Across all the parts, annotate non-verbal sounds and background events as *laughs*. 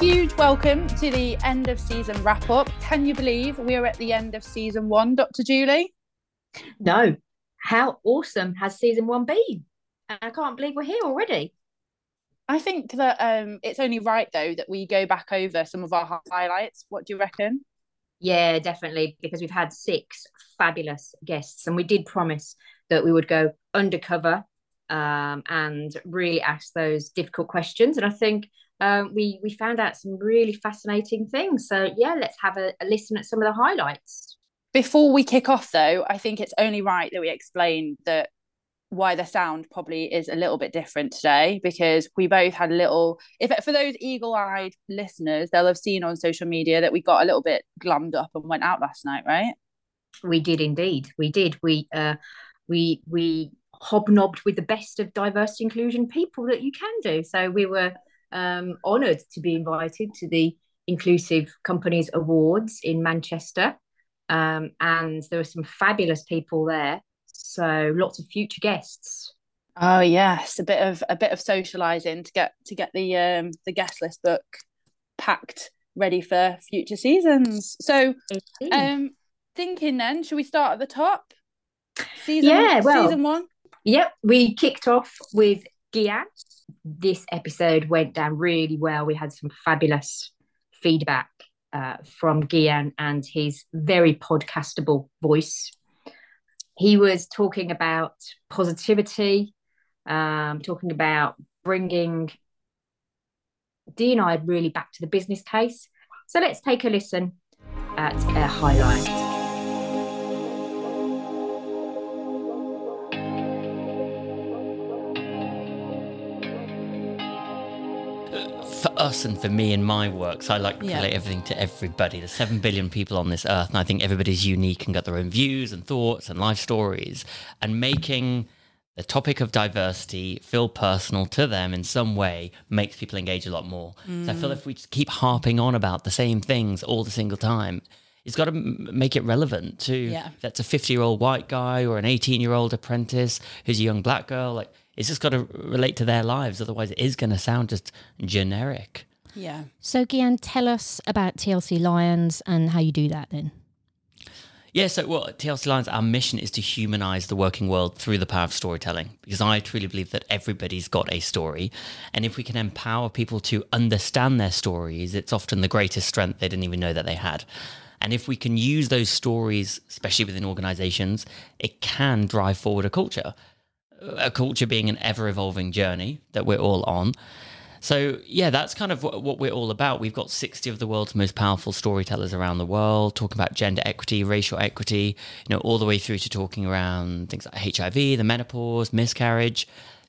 huge welcome to the end of season wrap up. Can you believe we are at the end of season one, Dr. Julie? No. How awesome has season one been? I can't believe we're here already. I think that um, it's only right though that we go back over some of our highlights. What do you reckon? Yeah, definitely, because we've had six fabulous guests, and we did promise that we would go undercover um, and really ask those difficult questions. And I think um, we we found out some really fascinating things. So yeah, let's have a, a listen at some of the highlights. Before we kick off, though, I think it's only right that we explain that why the sound probably is a little bit different today because we both had a little if for those eagle-eyed listeners they'll have seen on social media that we got a little bit glummed up and went out last night right we did indeed we did we uh we we hobnobbed with the best of diversity inclusion people that you can do so we were um, honoured to be invited to the Inclusive Companies Awards in Manchester. Um, and there were some fabulous people there. So lots of future guests. Oh yes, a bit of a bit of socializing to get to get the um the guest list book packed ready for future seasons. So um thinking then, should we start at the top? Season yeah, well, season one. Yep, we kicked off with Gian this episode went down really well. We had some fabulous feedback uh, from Gian and his very podcastable voice. He was talking about positivity, um, talking about bringing D&I really back to the business case. So let's take a listen at a highlight. Us and for me in my works, I like to yeah. relate everything to everybody. There's seven billion people on this earth, and I think everybody's unique and got their own views and thoughts and life stories. And making the topic of diversity feel personal to them in some way makes people engage a lot more. Mm. So I feel if we just keep harping on about the same things all the single time, it's got to make it relevant to yeah. that's a 50 year old white guy or an 18 year old apprentice who's a young black girl. Like it's just got to relate to their lives. Otherwise, it is going to sound just generic. Yeah. So, Gian, tell us about TLC Lions and how you do that then. Yeah, so well, TLC Lions, our mission is to humanize the working world through the power of storytelling because I truly believe that everybody's got a story. And if we can empower people to understand their stories, it's often the greatest strength they didn't even know that they had. And if we can use those stories, especially within organizations, it can drive forward a culture a culture being an ever evolving journey that we're all on. So, yeah, that's kind of what, we're all about. We've got 60 of the world's most powerful storytellers around the world talking about gender equity, racial equity, you know, all the way through to talking around things like HIV, the menopause, miscarriage,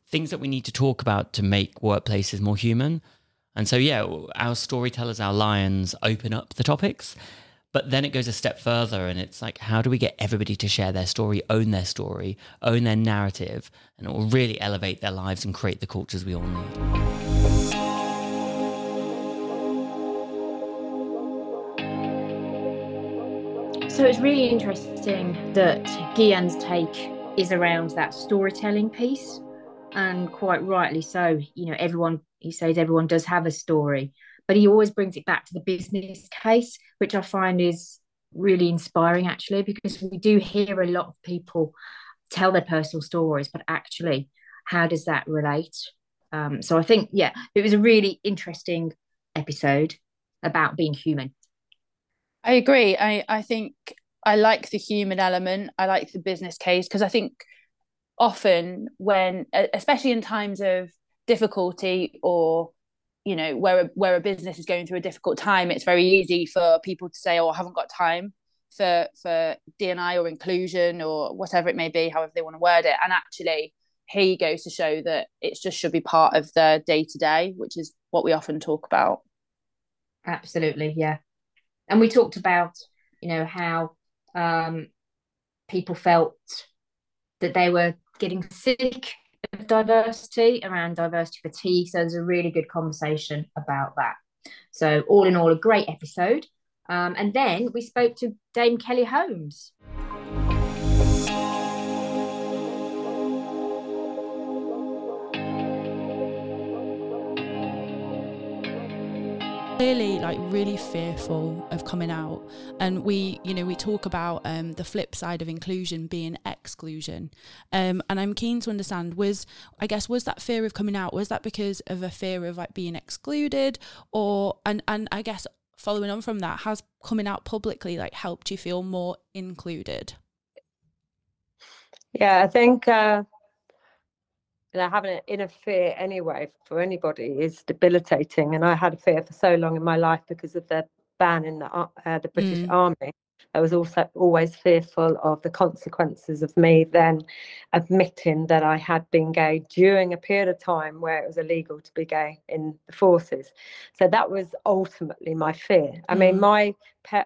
things that we need to talk about to make workplaces more human. And so, yeah, our storytellers, our lions open up the topics. But then it goes a step further and it's like, how do we get everybody to share their story, own their story, own their narrative, and it will really elevate their lives and create the cultures we all need. So it's really interesting that Gian's take is around that storytelling piece. And quite rightly so, you know, everyone, he says everyone does have a story but he always brings it back to the business case, which I find is really inspiring actually, because we do hear a lot of people tell their personal stories, but actually, how does that relate? Um, so I think, yeah, it was a really interesting episode about being human. I agree. I, I think I like the human element. I like the business case because I think often when, especially in times of difficulty or you know where a, where a business is going through a difficult time it's very easy for people to say oh i haven't got time for for D&I or inclusion or whatever it may be however they want to word it. And actually he goes to show that it just should be part of the day to day which is what we often talk about. Absolutely yeah. And we talked about you know how um people felt that they were getting sick diversity, around diversity fatigue. So there's a really good conversation about that. So all in all, a great episode. Um, and then we spoke to Dame Kelly Holmes. Clearly like really fearful of coming out. And we you know we talk about um, the flip side of inclusion being exclusion. Um, and i'm keen to understand was i guess was that fear of coming out was that because of a fear of like being excluded? Or and and i guess following on from that has coming out publicly like helped you feel more included? Yeah i think uh and having an inner fear anyway for anybody is debilitating. And I had a fear for so long in my life because of the ban in the uh, the British mm. Army. I was also always fearful of the consequences of me then admitting that I had been gay during a period of time where it was illegal to be gay in the forces. So that was ultimately my fear. I mean, mm. my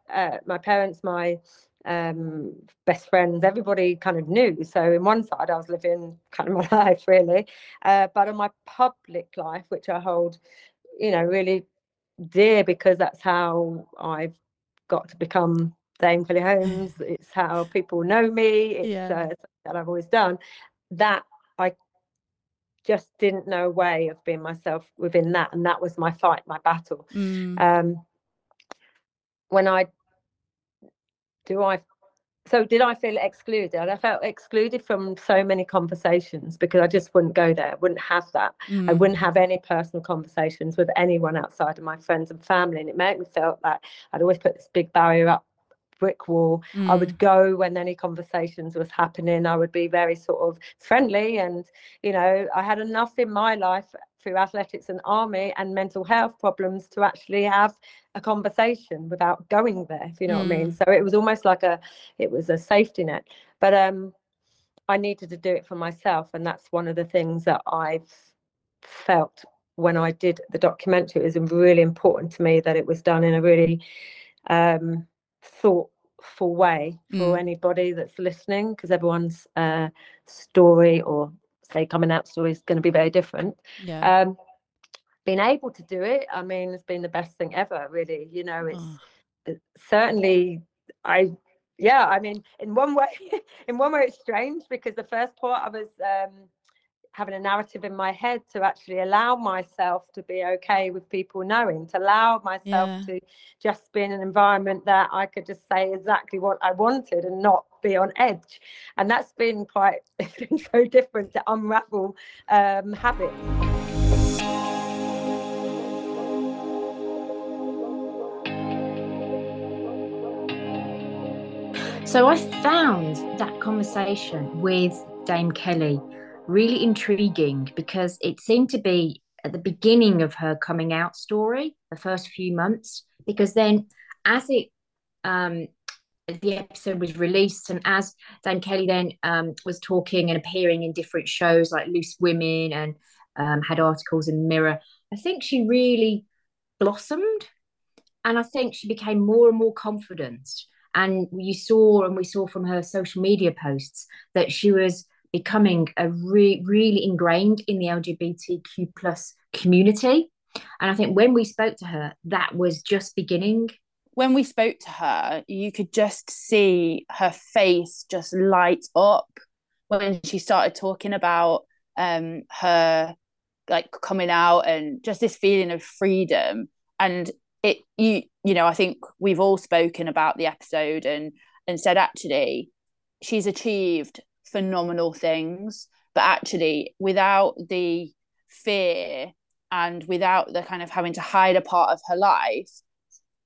uh, my parents, my um, best friends, everybody kind of knew. So in one side, I was living kind of my *laughs* life really, uh, but in my public life, which I hold, you know, really dear because that's how I've got to become Dame Kelly Holmes. *laughs* It's how people know me. It's yeah. uh, that I've always done. That I just didn't know a way of being myself within that, and that was my fight, my battle. Mm. Um, when I do I so did I feel excluded? I felt excluded from so many conversations because I just wouldn't go there. I wouldn't have that. Mm. I wouldn't have any personal conversations with anyone outside of my friends and family. And it made me feel like I'd always put this big barrier up brick wall. Mm. I would mm. go when any conversations was happening. I would be very sort of friendly and, you know, I had enough in my life through athletics and army and mental health problems to actually have a conversation without going there if you know mm. what i mean mm. so it was almost like a it was a safety net but um i needed to do it for myself and that's one of the things that i've felt when i did the documentary it was really important to me that it was done in a really um thoughtful way for mm. anybody that's listening because everyone's uh, story or say coming out story is going to be very different yeah. um being able to do it i mean it's been the best thing ever really you know it's, oh. it's certainly i yeah i mean in one way *laughs* in one way it's strange because the first part i was um having a narrative in my head to actually allow myself to be okay with people knowing, to allow myself yeah. to just be in an environment that I could just say exactly what I wanted and not be on edge. And that's been quite *laughs* it's been so different to unravel um, habits. So I found that conversation with Dame Kelly really intriguing because it seemed to be at the beginning of her coming out story, the first few months, because then as it um, the episode was released and as Dame Kelly then um, was talking and appearing in different shows like Loose Women and um, had articles in Mirror, I think she really blossomed and I think she became more and more confident. And you saw, and we saw from her social media posts that she was becoming a re- really ingrained in the LGBTQ plus community. And I think when we spoke to her, that was just beginning. When we spoke to her, you could just see her face just light up when she started talking about um, her like coming out and just this feeling of freedom. And it, you, you know, I think we've all spoken about the episode and and said actually she's achieved phenomenal things but actually without the fear and without the kind of having to hide a part of her life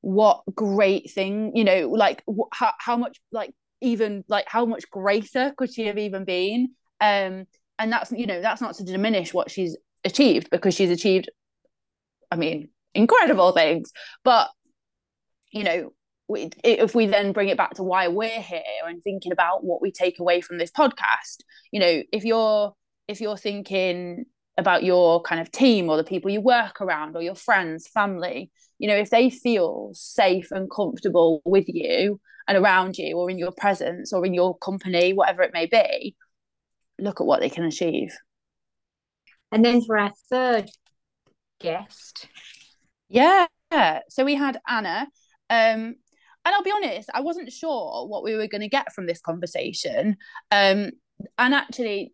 what great thing you know like how, how much like even like how much greater could she have even been? Um and that's you know that's not to diminish what she's achieved because she's achieved i mean incredible things but you know if we then bring it back to why we're here and thinking about what we take away from this podcast you know if you're if you're thinking about your kind of team or the people you work around or your friends family you know if they feel safe and comfortable with you and around you or in your presence or in your company whatever it may be look at what they can achieve. And then for our third guest. Yeah. So we had anna. Um and I'll be honest, I wasn't sure what we were going to get from this conversation. Um, and actually,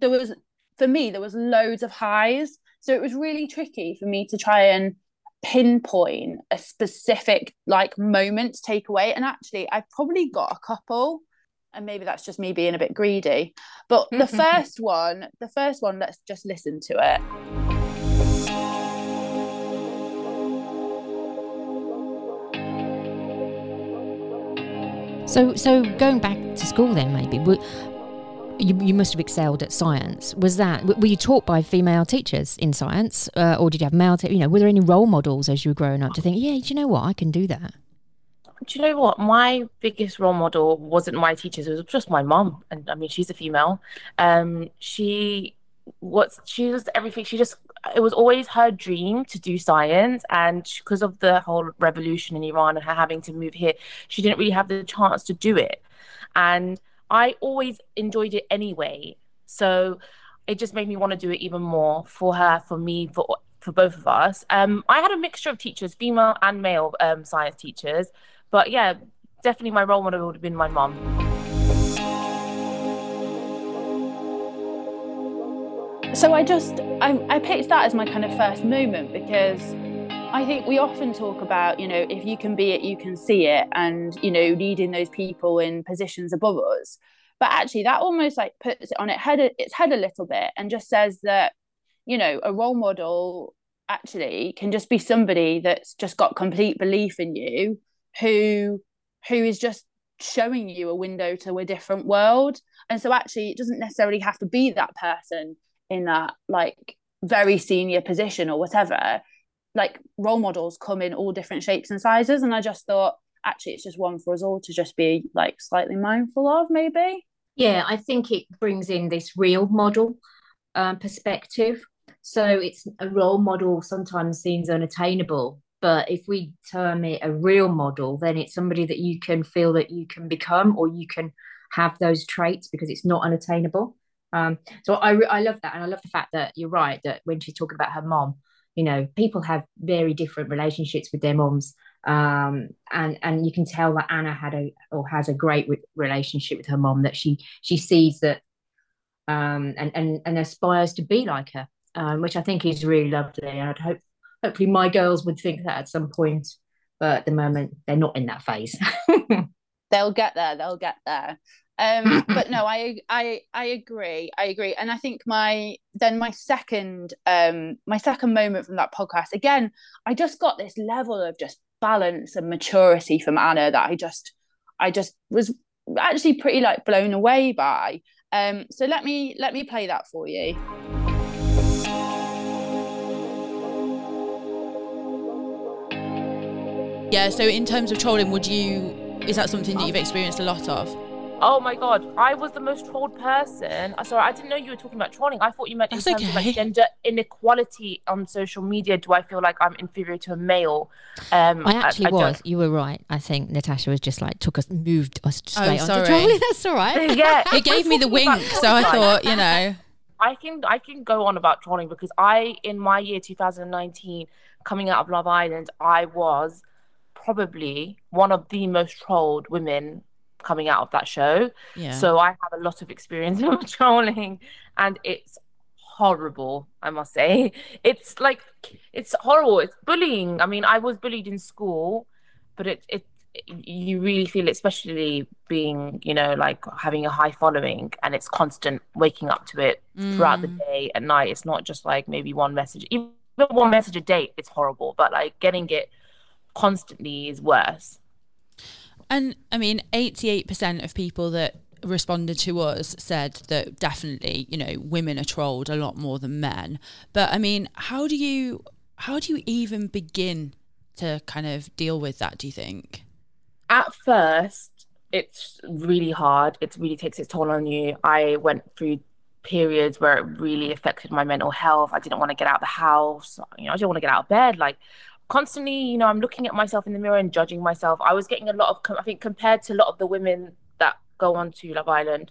there was, for me, there was loads of highs. So it was really tricky for me to try and pinpoint a specific like moment to take away. And actually, I've probably got a couple, and maybe that's just me being a bit greedy. But the *laughs* first one, the first one, let's just listen to it. So, so going back to school then, maybe you, you must have excelled at science. Was that were you taught by female teachers in science, uh, or did you have male? Te- you know, were there any role models as you were growing up to think, yeah, do you know what, I can do that? Do you know what? My biggest role model wasn't my teachers; it was just my mom. And I mean, she's a female. Um, she what's she was everything. She just it was always her dream to do science and because of the whole revolution in Iran and her having to move here she didn't really have the chance to do it. And I always enjoyed it anyway. So it just made me want to do it even more for her for me for for both of us. Um I had a mixture of teachers female and male um, science teachers. But yeah definitely my role model would have been my mom so I just I, I picked that as my kind of first moment because I think we often talk about, you know, if you can be it, you can see it, and you know, leading those people in positions above us. But actually, that almost like puts it on its head, its head a little bit, and just says that, you know, a role model actually can just be somebody that's just got complete belief in you, who who is just showing you a window to a different world. And so, actually, it doesn't necessarily have to be that person in that like very senior position or whatever like role models come in all different shapes and sizes. And i just thought actually it's just one for us all to just be like slightly mindful of maybe. Yeah i think it brings in this real model um, perspective. So it's a role model sometimes seems unattainable but if we term it a real model then it's somebody that you can feel that you can become or you can have those traits because it's not unattainable um, so I, I love that. And I love the fact that you're right, that when she's talking about her mom, you know, people have very different relationships with their moms. Um, and, and you can tell that Anna had a, or has a great re- relationship with her mom that she, she sees that, um, and, and, and aspires to be like her, um, which I think is really lovely. And I'd hope, hopefully my girls would think that at some point, but at the moment they're not in that phase. *laughs* they'll get there. They'll get there um *laughs* but no i i i agree. I agree. And i think my then my second um my second moment from that podcast again i just got this level of just balance and maturity from anna that i just i just was actually pretty like blown away by. Um so let me let me play that for you. Yeah so in terms of trolling would you is that something that you've experienced a lot of Oh my god, I was the most trolled person. Uh, sorry, I didn't know you were talking about trolling. I thought you meant That's in terms okay. of like gender inequality on social media. Do I feel like I'm inferior to a male? Um, I actually I, I was. Don't... You were right. I think Natasha was just like took us, moved us oh, straight oh, onto trolling. *laughs* That's all right. *laughs* yeah, it gave me the *laughs* wink, so I thought, you know. I can I can go on about trolling because I in my year 2019 coming out of Love Island I was probably one of the most trolled women coming out of that show. Yeah. So I have a lot of experience *laughs* with trolling and it's horrible, I must say. It's like it's horrible. It's bullying. I mean, I was bullied in school, but it it you really feel it, especially being you know like having a high following and it's constant waking up to it mm. throughout the mm. day at night it's not just like maybe one message even one message a day it's horrible but like getting it constantly is worse and I mean, 88% of people that responded to us said that definitely, you know, women are trolled a lot more than men. But I mean, how do you how do you even begin to kind of deal with that, do you think? At first, it's really hard. It really takes its toll on you. I went through periods where it really affected my mental health. I didn't want to get out of the house. You know, I didn't want to get out of bed. Like constantly, you know, I'm looking at myself in the mirror and judging myself. I was getting a lot of, I think, compared to a lot of the women that go on to Love Island,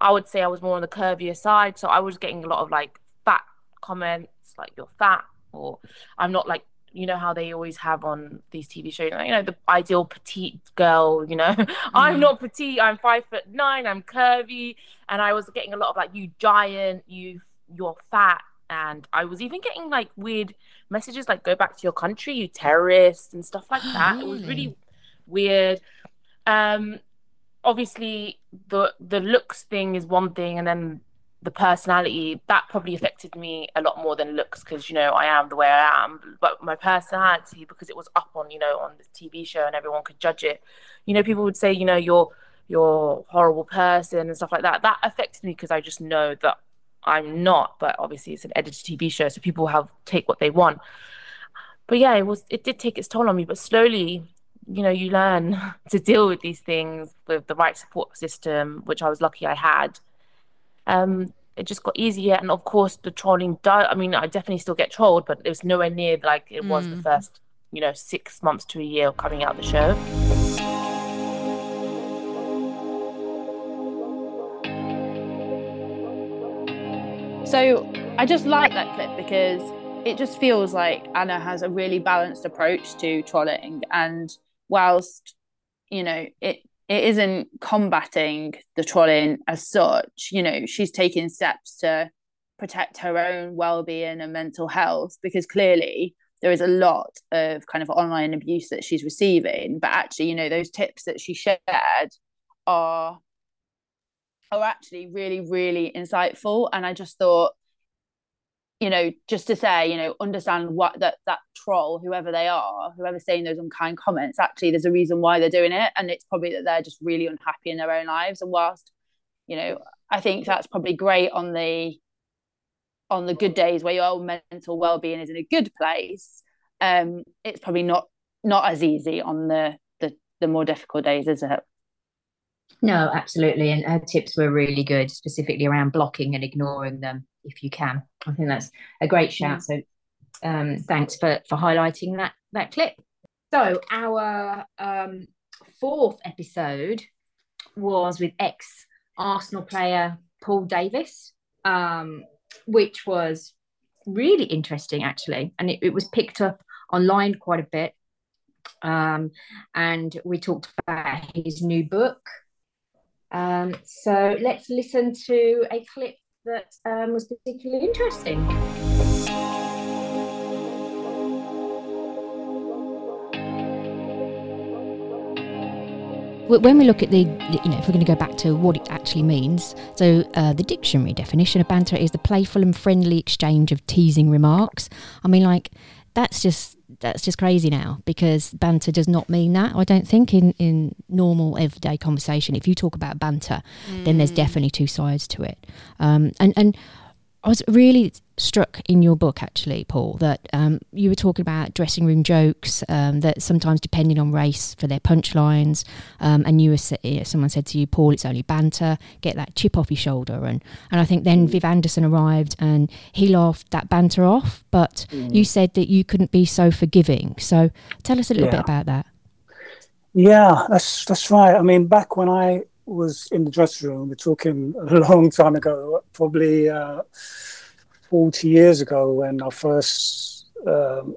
I would say I was more on the curvier side. So I was getting a lot of like fat comments, like you're fat, or I'm not like, you know, how they always have on these TV shows, you know, the ideal petite girl, you know, mm. *laughs* I'm not petite, I'm five foot nine, I'm curvy. And I was getting a lot of like, you giant, you, you're fat, and I was even getting like weird messages like "Go back to your country, you terrorist" and stuff like *gasps* that. Really? It was really weird. Um, obviously, the the looks thing is one thing, and then the personality that probably affected me a lot more than looks because you know I am the way I am. But my personality, because it was up on you know on the TV show and everyone could judge it. You know, people would say you know you're you're horrible person and stuff like that. That affected me because I just know that I'm not, but obviously it's an edited TV show, so people have take what they want. But yeah, it was it did take its toll on me, but slowly, you know, you learn *laughs* to deal with these things with the right support system, which I was lucky I had. Um, it just got easier, and of course the trolling. I mean, I definitely still get trolled, but it was nowhere near like it mm. was the mm. first, you know, six months to a year of coming out the show. So I just like that clip because it just feels like Anna has a really balanced approach to trolling. And whilst, you know, it it isn't combating the trolling as such, you know, she's taking steps to protect her own well-being and mental health because clearly there is a lot of kind of online abuse that she's receiving but actually you know those tips that she shared are are actually really, really insightful. And I just thought, you know, just to say, you know, understand what that that troll, whoever they are, whoever's saying those unkind comments, actually there's a reason why they're doing it. And it's probably that they're just really unhappy in their own lives. And whilst, you know, I think that's probably great on the on the good days where your own mental well-being is in a good place, um, it's probably not not as easy on the the the more difficult days, is it? No, absolutely. And her tips were really good, specifically around blocking and ignoring them if you can. I think that's a great shout. So um, thanks for, for highlighting that, that clip. So our um, fourth episode was with ex Arsenal player Paul Davis, um, which was really interesting actually. And it, it was picked up online quite a bit. Um, and we talked about his new book, um, so let's listen to a clip that um, was particularly interesting. When we look at the, you know, if we're going to go back to what it actually means, so uh, the dictionary definition of banter is the playful and friendly exchange of teasing remarks. I mean, like, that's just that's just crazy now because banter does not mean that. I don't think in in normal everyday conversation, if you talk about banter, mm. then there's mm. definitely two sides to it. Um, and and I was really struck in your book, actually, Paul, that um, you were talking about dressing room jokes um, that sometimes, depending on race, for their punchlines, um, and you were someone said to you, Paul, it's only banter. Get that chip off your shoulder, and and I think then mm. Viv Anderson arrived and he laughed that banter off, but mm. you said that you couldn't be so forgiving. So tell us a little yeah. bit about that. Yeah, that's that's right. I mean, back when I was in the dressing room. We're talking a long time ago, probably uh, 40 years ago when I first, um,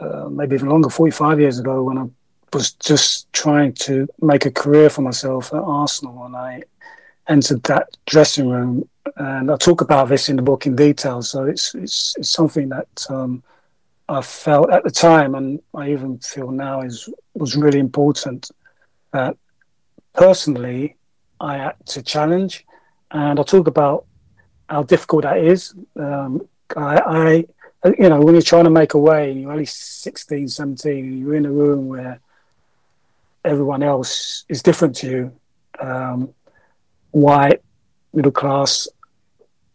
uh, maybe even longer, 45 years ago when I was just trying to make a career for myself at Arsenal. And I entered that dressing room. And I talk about this in the book in detail. So it's, it's, it's something that um, I felt at the time, and I even feel now is was really important. That personally, I had to challenge, and I'll talk about how difficult that is. Um, I, I, you know, when you're trying to make a way and you're only 16, 17, and you're in a room where everyone else is different to you, um, white, middle class,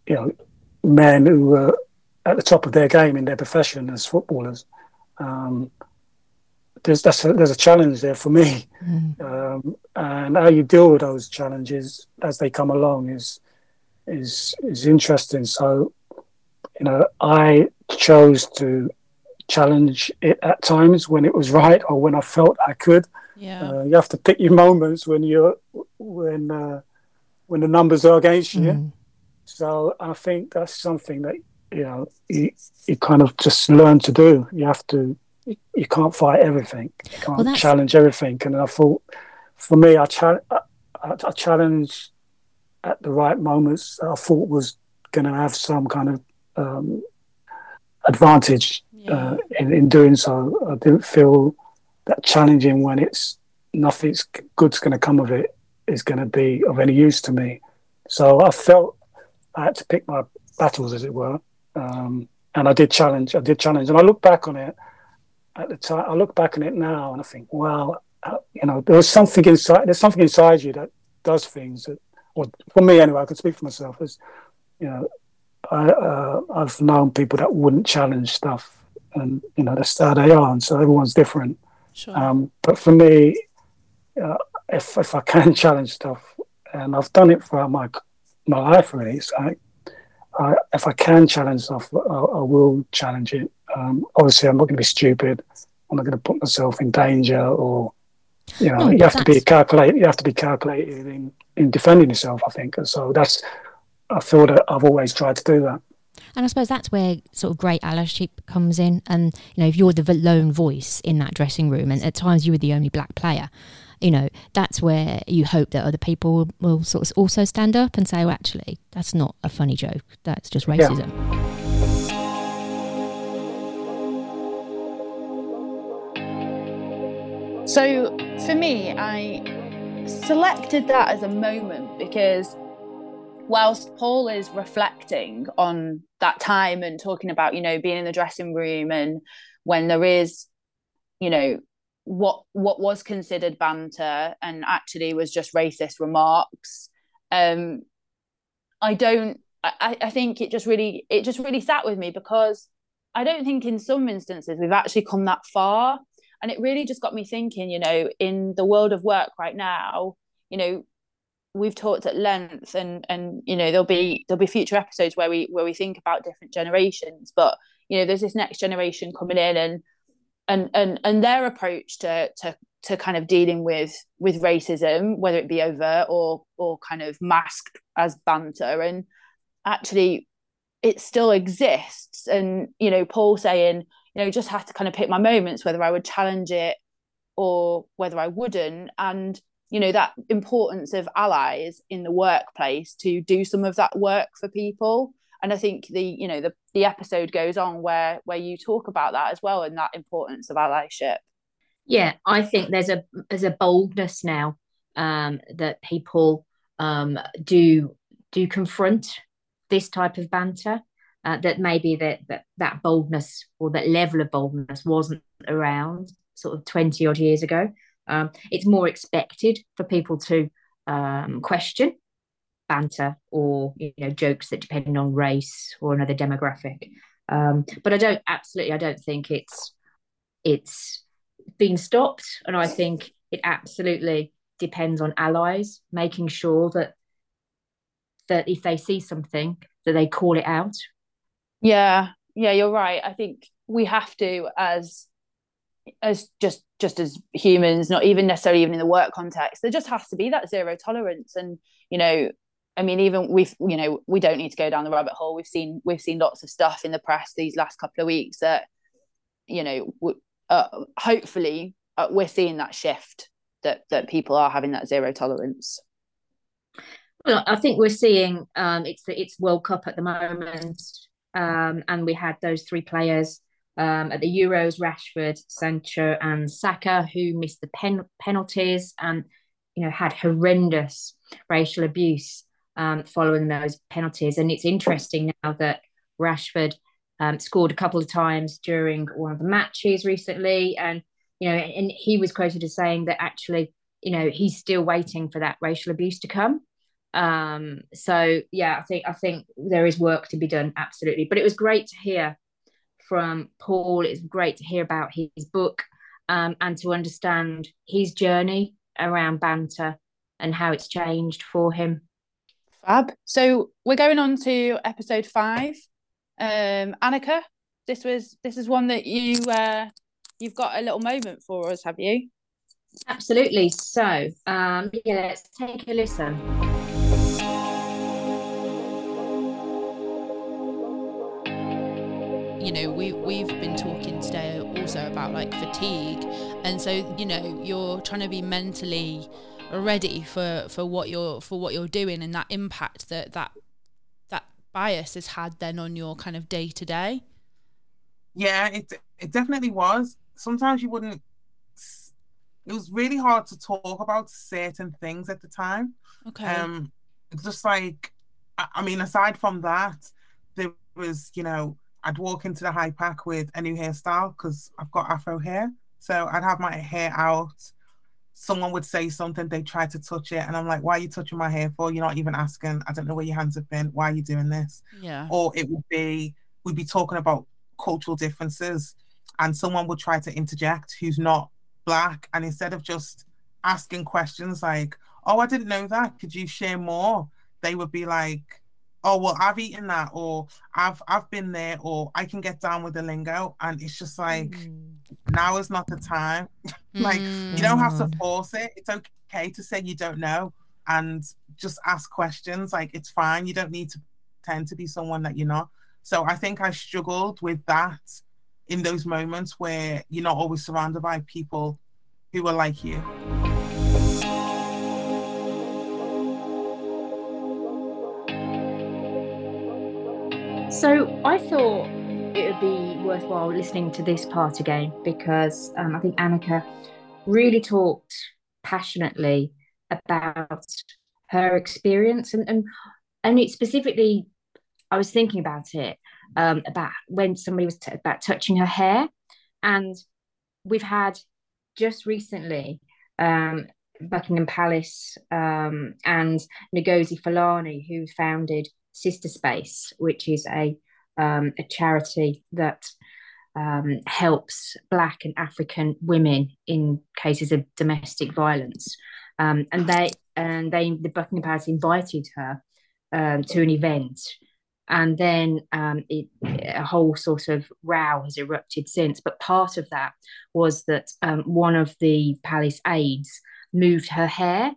you know, men who were at the top of their game in their profession as footballers. Um, there's that's a, there's a challenge there for me, mm. um, and how you deal with those challenges as they come along is is is interesting. So, you know, I chose to challenge it at times when it was right or when I felt I could. Yeah, uh, you have to pick your moments when you're when uh, when the numbers are against you. Mm. So I think that's something that you know you, you kind of just learn to do. You have to you can't fight everything. You can't well, challenge everything. And I thought, for me, I, cha- I, I, I challenged at the right moments. I thought was going to have some kind of um, advantage Yeah. uh, in, in doing so. I didn't feel that challenging when it's nothing's good's going to come of it is going to be of any use to me. So I felt I had to pick my battles, as it were, um, and I did challenge. I did challenge, and I look back on it at the time. I look back on it now, and I think, well, uh, you know, there was something inside. There's something inside you that does things. That, or for me, anyway, I can speak for myself. As you know, I, uh, I've known people that wouldn't challenge stuff, and you know that's how they are, and so everyone's different. Sure. Um, but for me, uh, if if I can *laughs* challenge stuff, and I've done it throughout my my life, really, so I, I, if I can challenge stuff, I, I will challenge it. Um, obviously, I'm not going to be stupid. I'm not going to put myself in danger, or you know, No, you have to be calculated. You have to be calculated in in defending yourself. I think, and so that's. I feel that I've always tried to do that. And I suppose that's where sort of great allyship comes in. And, you know, if you're the lone voice in that dressing room, and at times you were the only black player, you know, that's where you hope that other people will, will sort of also stand up and say, well, actually, that's not a funny joke. That's just racism. So for me, I selected that as a moment because whilst Paul is reflecting on that time and talking about, you know, being in the dressing room and when there is, you know, what what was considered banter and actually was just racist remarks. Um I don't I, I think it just really it just really sat with me because I don't think in some instances we've actually come that far and it really just got me thinking you know in the world of work right now you know we've talked at length and and you know there'll be there'll be future episodes where we where we think about different generations but you know there's this next generation coming in and and and and their approach to to to kind of dealing with with racism whether it be overt or or kind of masked as banter. And actually it still exists. And you know paul saying you know just have to kind of pick my moments whether i would challenge it or whether i wouldn't. And you know that importance of allies in the workplace to do some of that work for people. And i think the you know the the episode goes on where where you talk about that as well and that importance of allyship. Yeah, I think there's a there's a boldness now um, that people um, do do confront this type of banter. Uh, that maybe that, that that boldness or that level of boldness wasn't around sort of 20 odd years ago. Um, it's more expected for people to um, question banter or you know jokes that depend on race or another demographic. Um, but I don't absolutely I don't think it's it's been stopped, and I think it absolutely depends on allies making sure that that if they see something that they call it out. Yeah yeah you're right. I think we have to as as just just as humans not even necessarily even in the work context there just has to be that zero tolerance. And you know i mean even we've you know we don't need to go down the rabbit hole. We've seen we've seen lots of stuff in the press these last couple of weeks that you know uh, hopefully uh, we're seeing that shift that that people are having that zero tolerance. Well, I think we're seeing um, it's it's World Cup at the moment, um, and we had those three players um, at the Euros: Rashford, Sancho, and Saka, who missed the pen- penalties and you know had horrendous racial abuse um, following those penalties. And it's interesting now that Rashford um, scored a couple of times during one of the matches recently, and you know, and he was quoted as saying that actually, you know, he's still waiting for that racial abuse to come um so yeah i think i think there is work to be done absolutely. But it was great to hear from paul. It's great to hear about his book um and to understand his journey around banter and how it's changed for him. Fab. So we're going on to episode five. Um annika this was this is one that you uh you've got a little moment for us have you? Absolutely. So um yeah let's take a listen you know we we've been talking today also about like fatigue and so you know you're trying to be mentally ready for for what you're for what you're doing and that impact that that that bias has had then on your kind of day to day? Yeah, it it definitely was. Sometimes you wouldn't. It was really hard to talk about certain things at the time. Okay. Um, just like, I mean, aside from that, there was, you know, I'd walk into the Hypack with a new hairstyle because I've got Afro hair. So I'd have my hair out. Someone would say something, they try to touch it, and I'm like, "Why are you touching my hair for? You're not even asking. I don't know where your hands have been. Why are you doing this?" Yeah. Or it would be, we'd be talking about cultural differences, and someone would try to interject who's not black, and instead of just asking questions like, "Oh, I didn't know that. Could you share more?" They would be like, "Oh, well, I've eaten that, or I've I've been there, or I can get down with the lingo," and it's just like, mm. now is not the time. *laughs* like mm. you don't have to force it. It's okay to say you don't know and just ask questions. Like it's fine. You don't need to pretend to be someone that you're not. So I think I struggled with that in those moments where you're not always surrounded by people who are like you. So I thought it would be worthwhile listening to this part again because um, I think Annika really talked passionately about her experience and and and it specifically I was thinking about it um, about when somebody was t- about touching her hair, and we've had just recently um, Buckingham Palace um, and Ngozi Fulani, who founded Sistah Space, which is a um, a charity that um, helps Black and African women in cases of domestic violence. Um, and they and they the Buckingham Palace invited her um, to an event and then um, it, a whole sort of row has erupted since. But part of that was that um, one of the palace aides moved her hair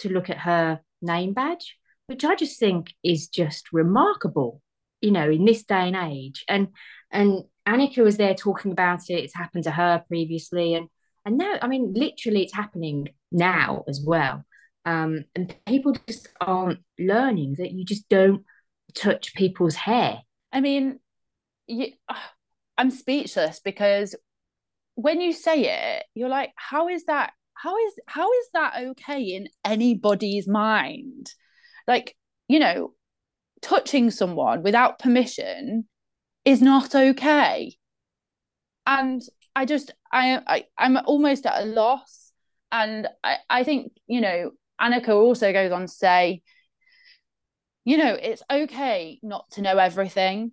to look at her name badge, which I just think is just remarkable, you know, in this day and age. And and Annika was there talking about it. It's happened to her previously, and and now, I mean, literally, it's happening now as well. Um, and people just aren't learning that you just don't touch people's hair. I mean, you, *sighs* I'm speechless because when you say it, you're like, how is that? How is how is that okay in anybody's mind? Like, you know, touching someone without permission is not okay. And I just I, I I'm almost at a loss. And I, I think, you know, Annika also goes on to say, you know, it's okay not to know everything.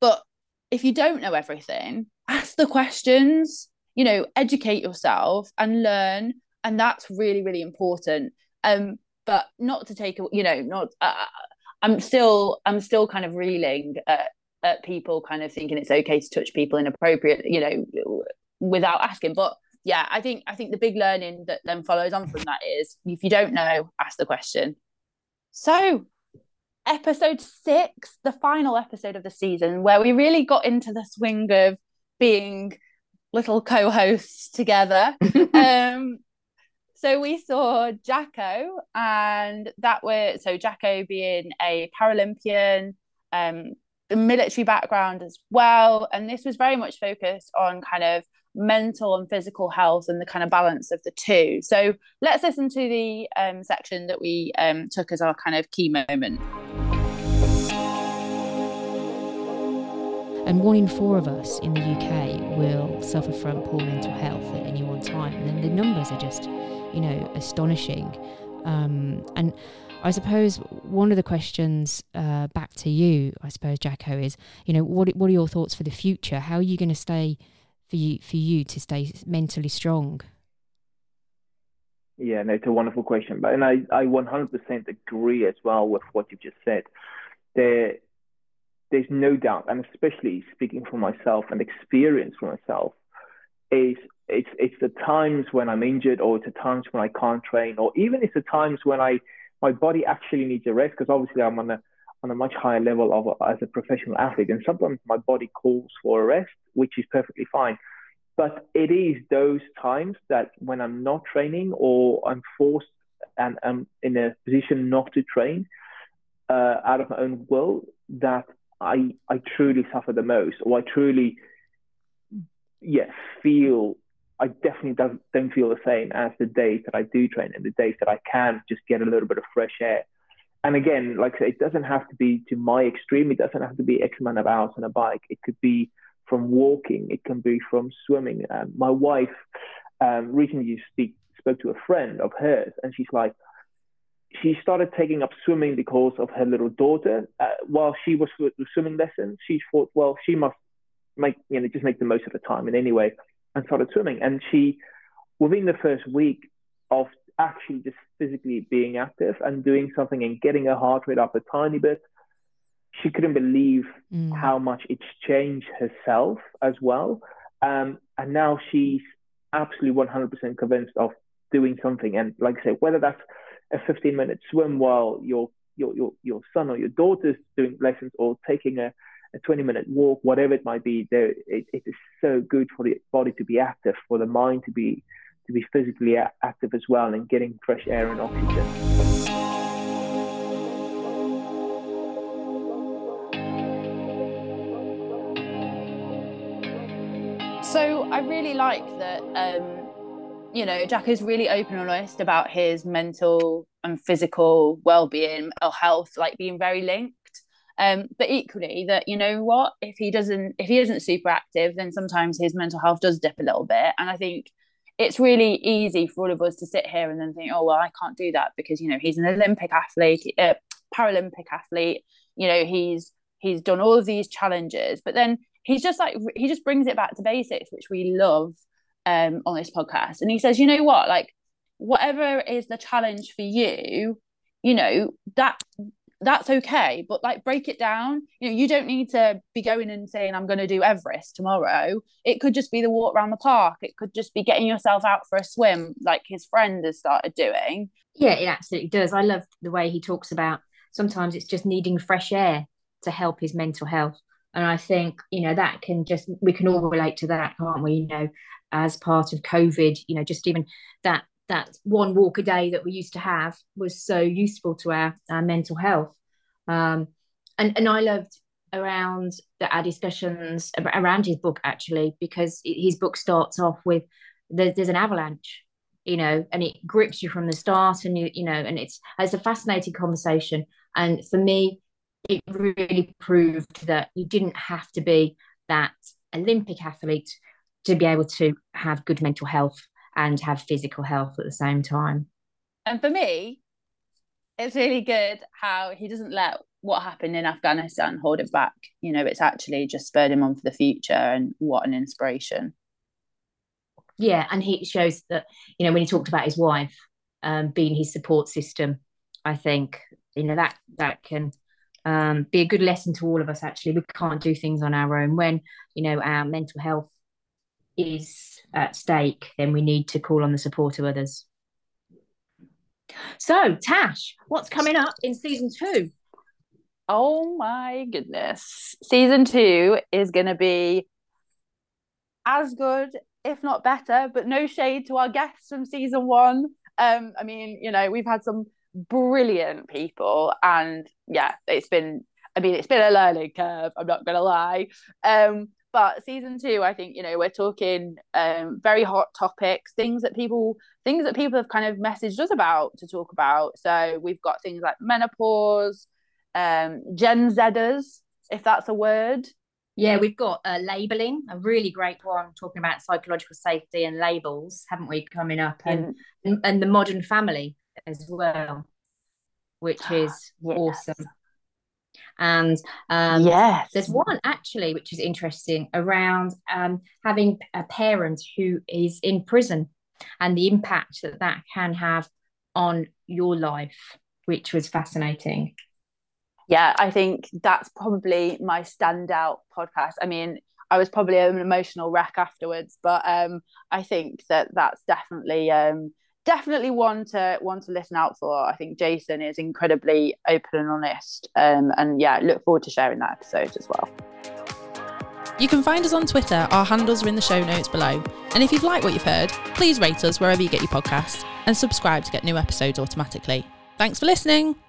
But if you don't know everything, ask the questions, you know, educate yourself and learn. And that's really, really important. Um, but not to take, you know, not, uh, I'm still, I'm still kind of reeling at, at people kind of thinking it's okay to touch people inappropriate, you know, without asking. But yeah, I think, I think the big learning that then follows on from that is if you don't know, ask the question. So, episode six, the final episode of the season, where we really got into the swing of being little co hosts together. *laughs* um, so we saw Jacko, and that was so Jacko being a Paralympian, um, the military background as well. And this was very much focused on kind of mental and physical health and the kind of balance of the two. So let's listen to the um, section that we um, took as our kind of key moment. And one in four of us in the UK will suffer from poor mental health at any one time. And the numbers are just, you know, astonishing. Um, and I suppose one of the questions uh, back to you, I suppose, Jacko, is, you know, what what are your thoughts for the future? How are you going to stay for you for you to stay mentally strong? Yeah, no, it's a wonderful question, but and I I 100% agree as well with what you've just said. There, there's no doubt, and especially speaking for myself and experience for myself, is it's it's the times when I'm injured, or it's the times when I can't train, or even it's the times when I my body actually needs a rest because obviously I'm on a on a much higher level of as a professional athlete, and sometimes my body calls for a rest, which is perfectly fine. But it is those times that when I'm not training or I'm forced and I'm in a position not to train, uh, out of my own will that I I truly suffer the most, or I truly yeah feel I definitely don't, don't feel the same as the days that I do train and the days that I can just get a little bit of fresh air. And again, like I say, it doesn't have to be to my extreme. It doesn't have to be X amount of hours on a bike. It could be from walking. It can be from swimming. Um, my wife um, recently speak, spoke to a friend of hers, and she's like, she started taking up swimming because of her little daughter. Uh, while she was with swimming lessons, she thought, well, she must make you know just make the most of the time in any way and started swimming. And she, within the first week of actually just physically being active and doing something and getting her heart rate up a tiny bit, she couldn't believe mm. how much it's changed herself as well. Um, and now she's absolutely 100% convinced of doing something. And like I say, whether that's a 15 minute swim while your, your, your, your son or your daughter's doing lessons or taking a, a 20 minute walk, whatever it might be, there it, it is so good for the body to be active, for the mind to be to be physically active as well, and getting fresh air and oxygen. So I really like that. Um, you know, Jack is really open and honest about his mental and physical well-being, or health, like being very linked. Um, but equally that you know what, if he doesn't, if he isn't super active, then sometimes his mental health does dip a little bit. And I think it's really easy for all of us to sit here and then think, oh well, I can't do that because you know he's an Olympic athlete, uh, Paralympic athlete. You know he's he's done all of these challenges, but then he's just like he just brings it back to basics, which we love um, on this podcast. And he says, you know what, like whatever is the challenge for you, you know that that's okay. But like break it down. You know you don't need to be going and saying i'm going to do everest tomorrow it could just be the walk around the park. It could just be getting yourself out for a swim like his friend has started doing. Yeah it absolutely does. I love the way he talks about sometimes it's just needing fresh air to help his mental health. And i think you know that can just we can all relate to that can't we? You know as part of covid you know just even that that one walk a day that we used to have was so useful to our, our mental health. Um, and, and I loved around the, our discussions around his book actually, because his book starts off with there's, there's an avalanche, you know, and it grips you from the start and you, you know, and it's, it's a fascinating conversation. And for me, it really proved that you didn't have to be that Olympic athlete to be able to have good mental health and have physical health at the same time. And for me, it's really good how he doesn't let what happened in Afghanistan hold it back. You know, it's actually just spurred him on for the future, and what an inspiration. Yeah, and he shows that you know when he talked about his wife um, being his support system, I think you know that that can um, be a good lesson to all of us. Actually, we can't do things on our own when you know our mental health is at stake, then we need to call on the support of others. So, Tash, what's coming up in season two? Oh my goodness. Season two is going to be as good, if not better, but no shade to our guests from season one. Um, I mean, you know, we've had some brilliant people, and yeah, it's been, I mean, it's been a learning curve, I'm not going to lie. Um, but season two i think you know we're talking um, very hot topics things that people things that people have kind of messaged us about to talk about. So we've got things like menopause um, gen zers if that's a word. Yeah we've got uh, labeling a really great one talking about psychological safety and labels haven't we coming up? And and, and the modern family as well which is yes. awesome and um, yes. there's one actually which is interesting around um, having a parent who is in prison and the impact that that can have on your life, which was fascinating. Yeah, I think that's probably my standout podcast. I mean, I was probably an emotional wreck afterwards, but um, I think that that's definitely um, definitely one to one to listen out for. I think Jason is incredibly open and honest, um, and yeah, look forward to sharing that episode as well. You can find us on Twitter. Our handles are in the show notes below. And if you've liked what you've heard, please rate us wherever you get your podcasts and subscribe to get new episodes automatically. Thanks for listening.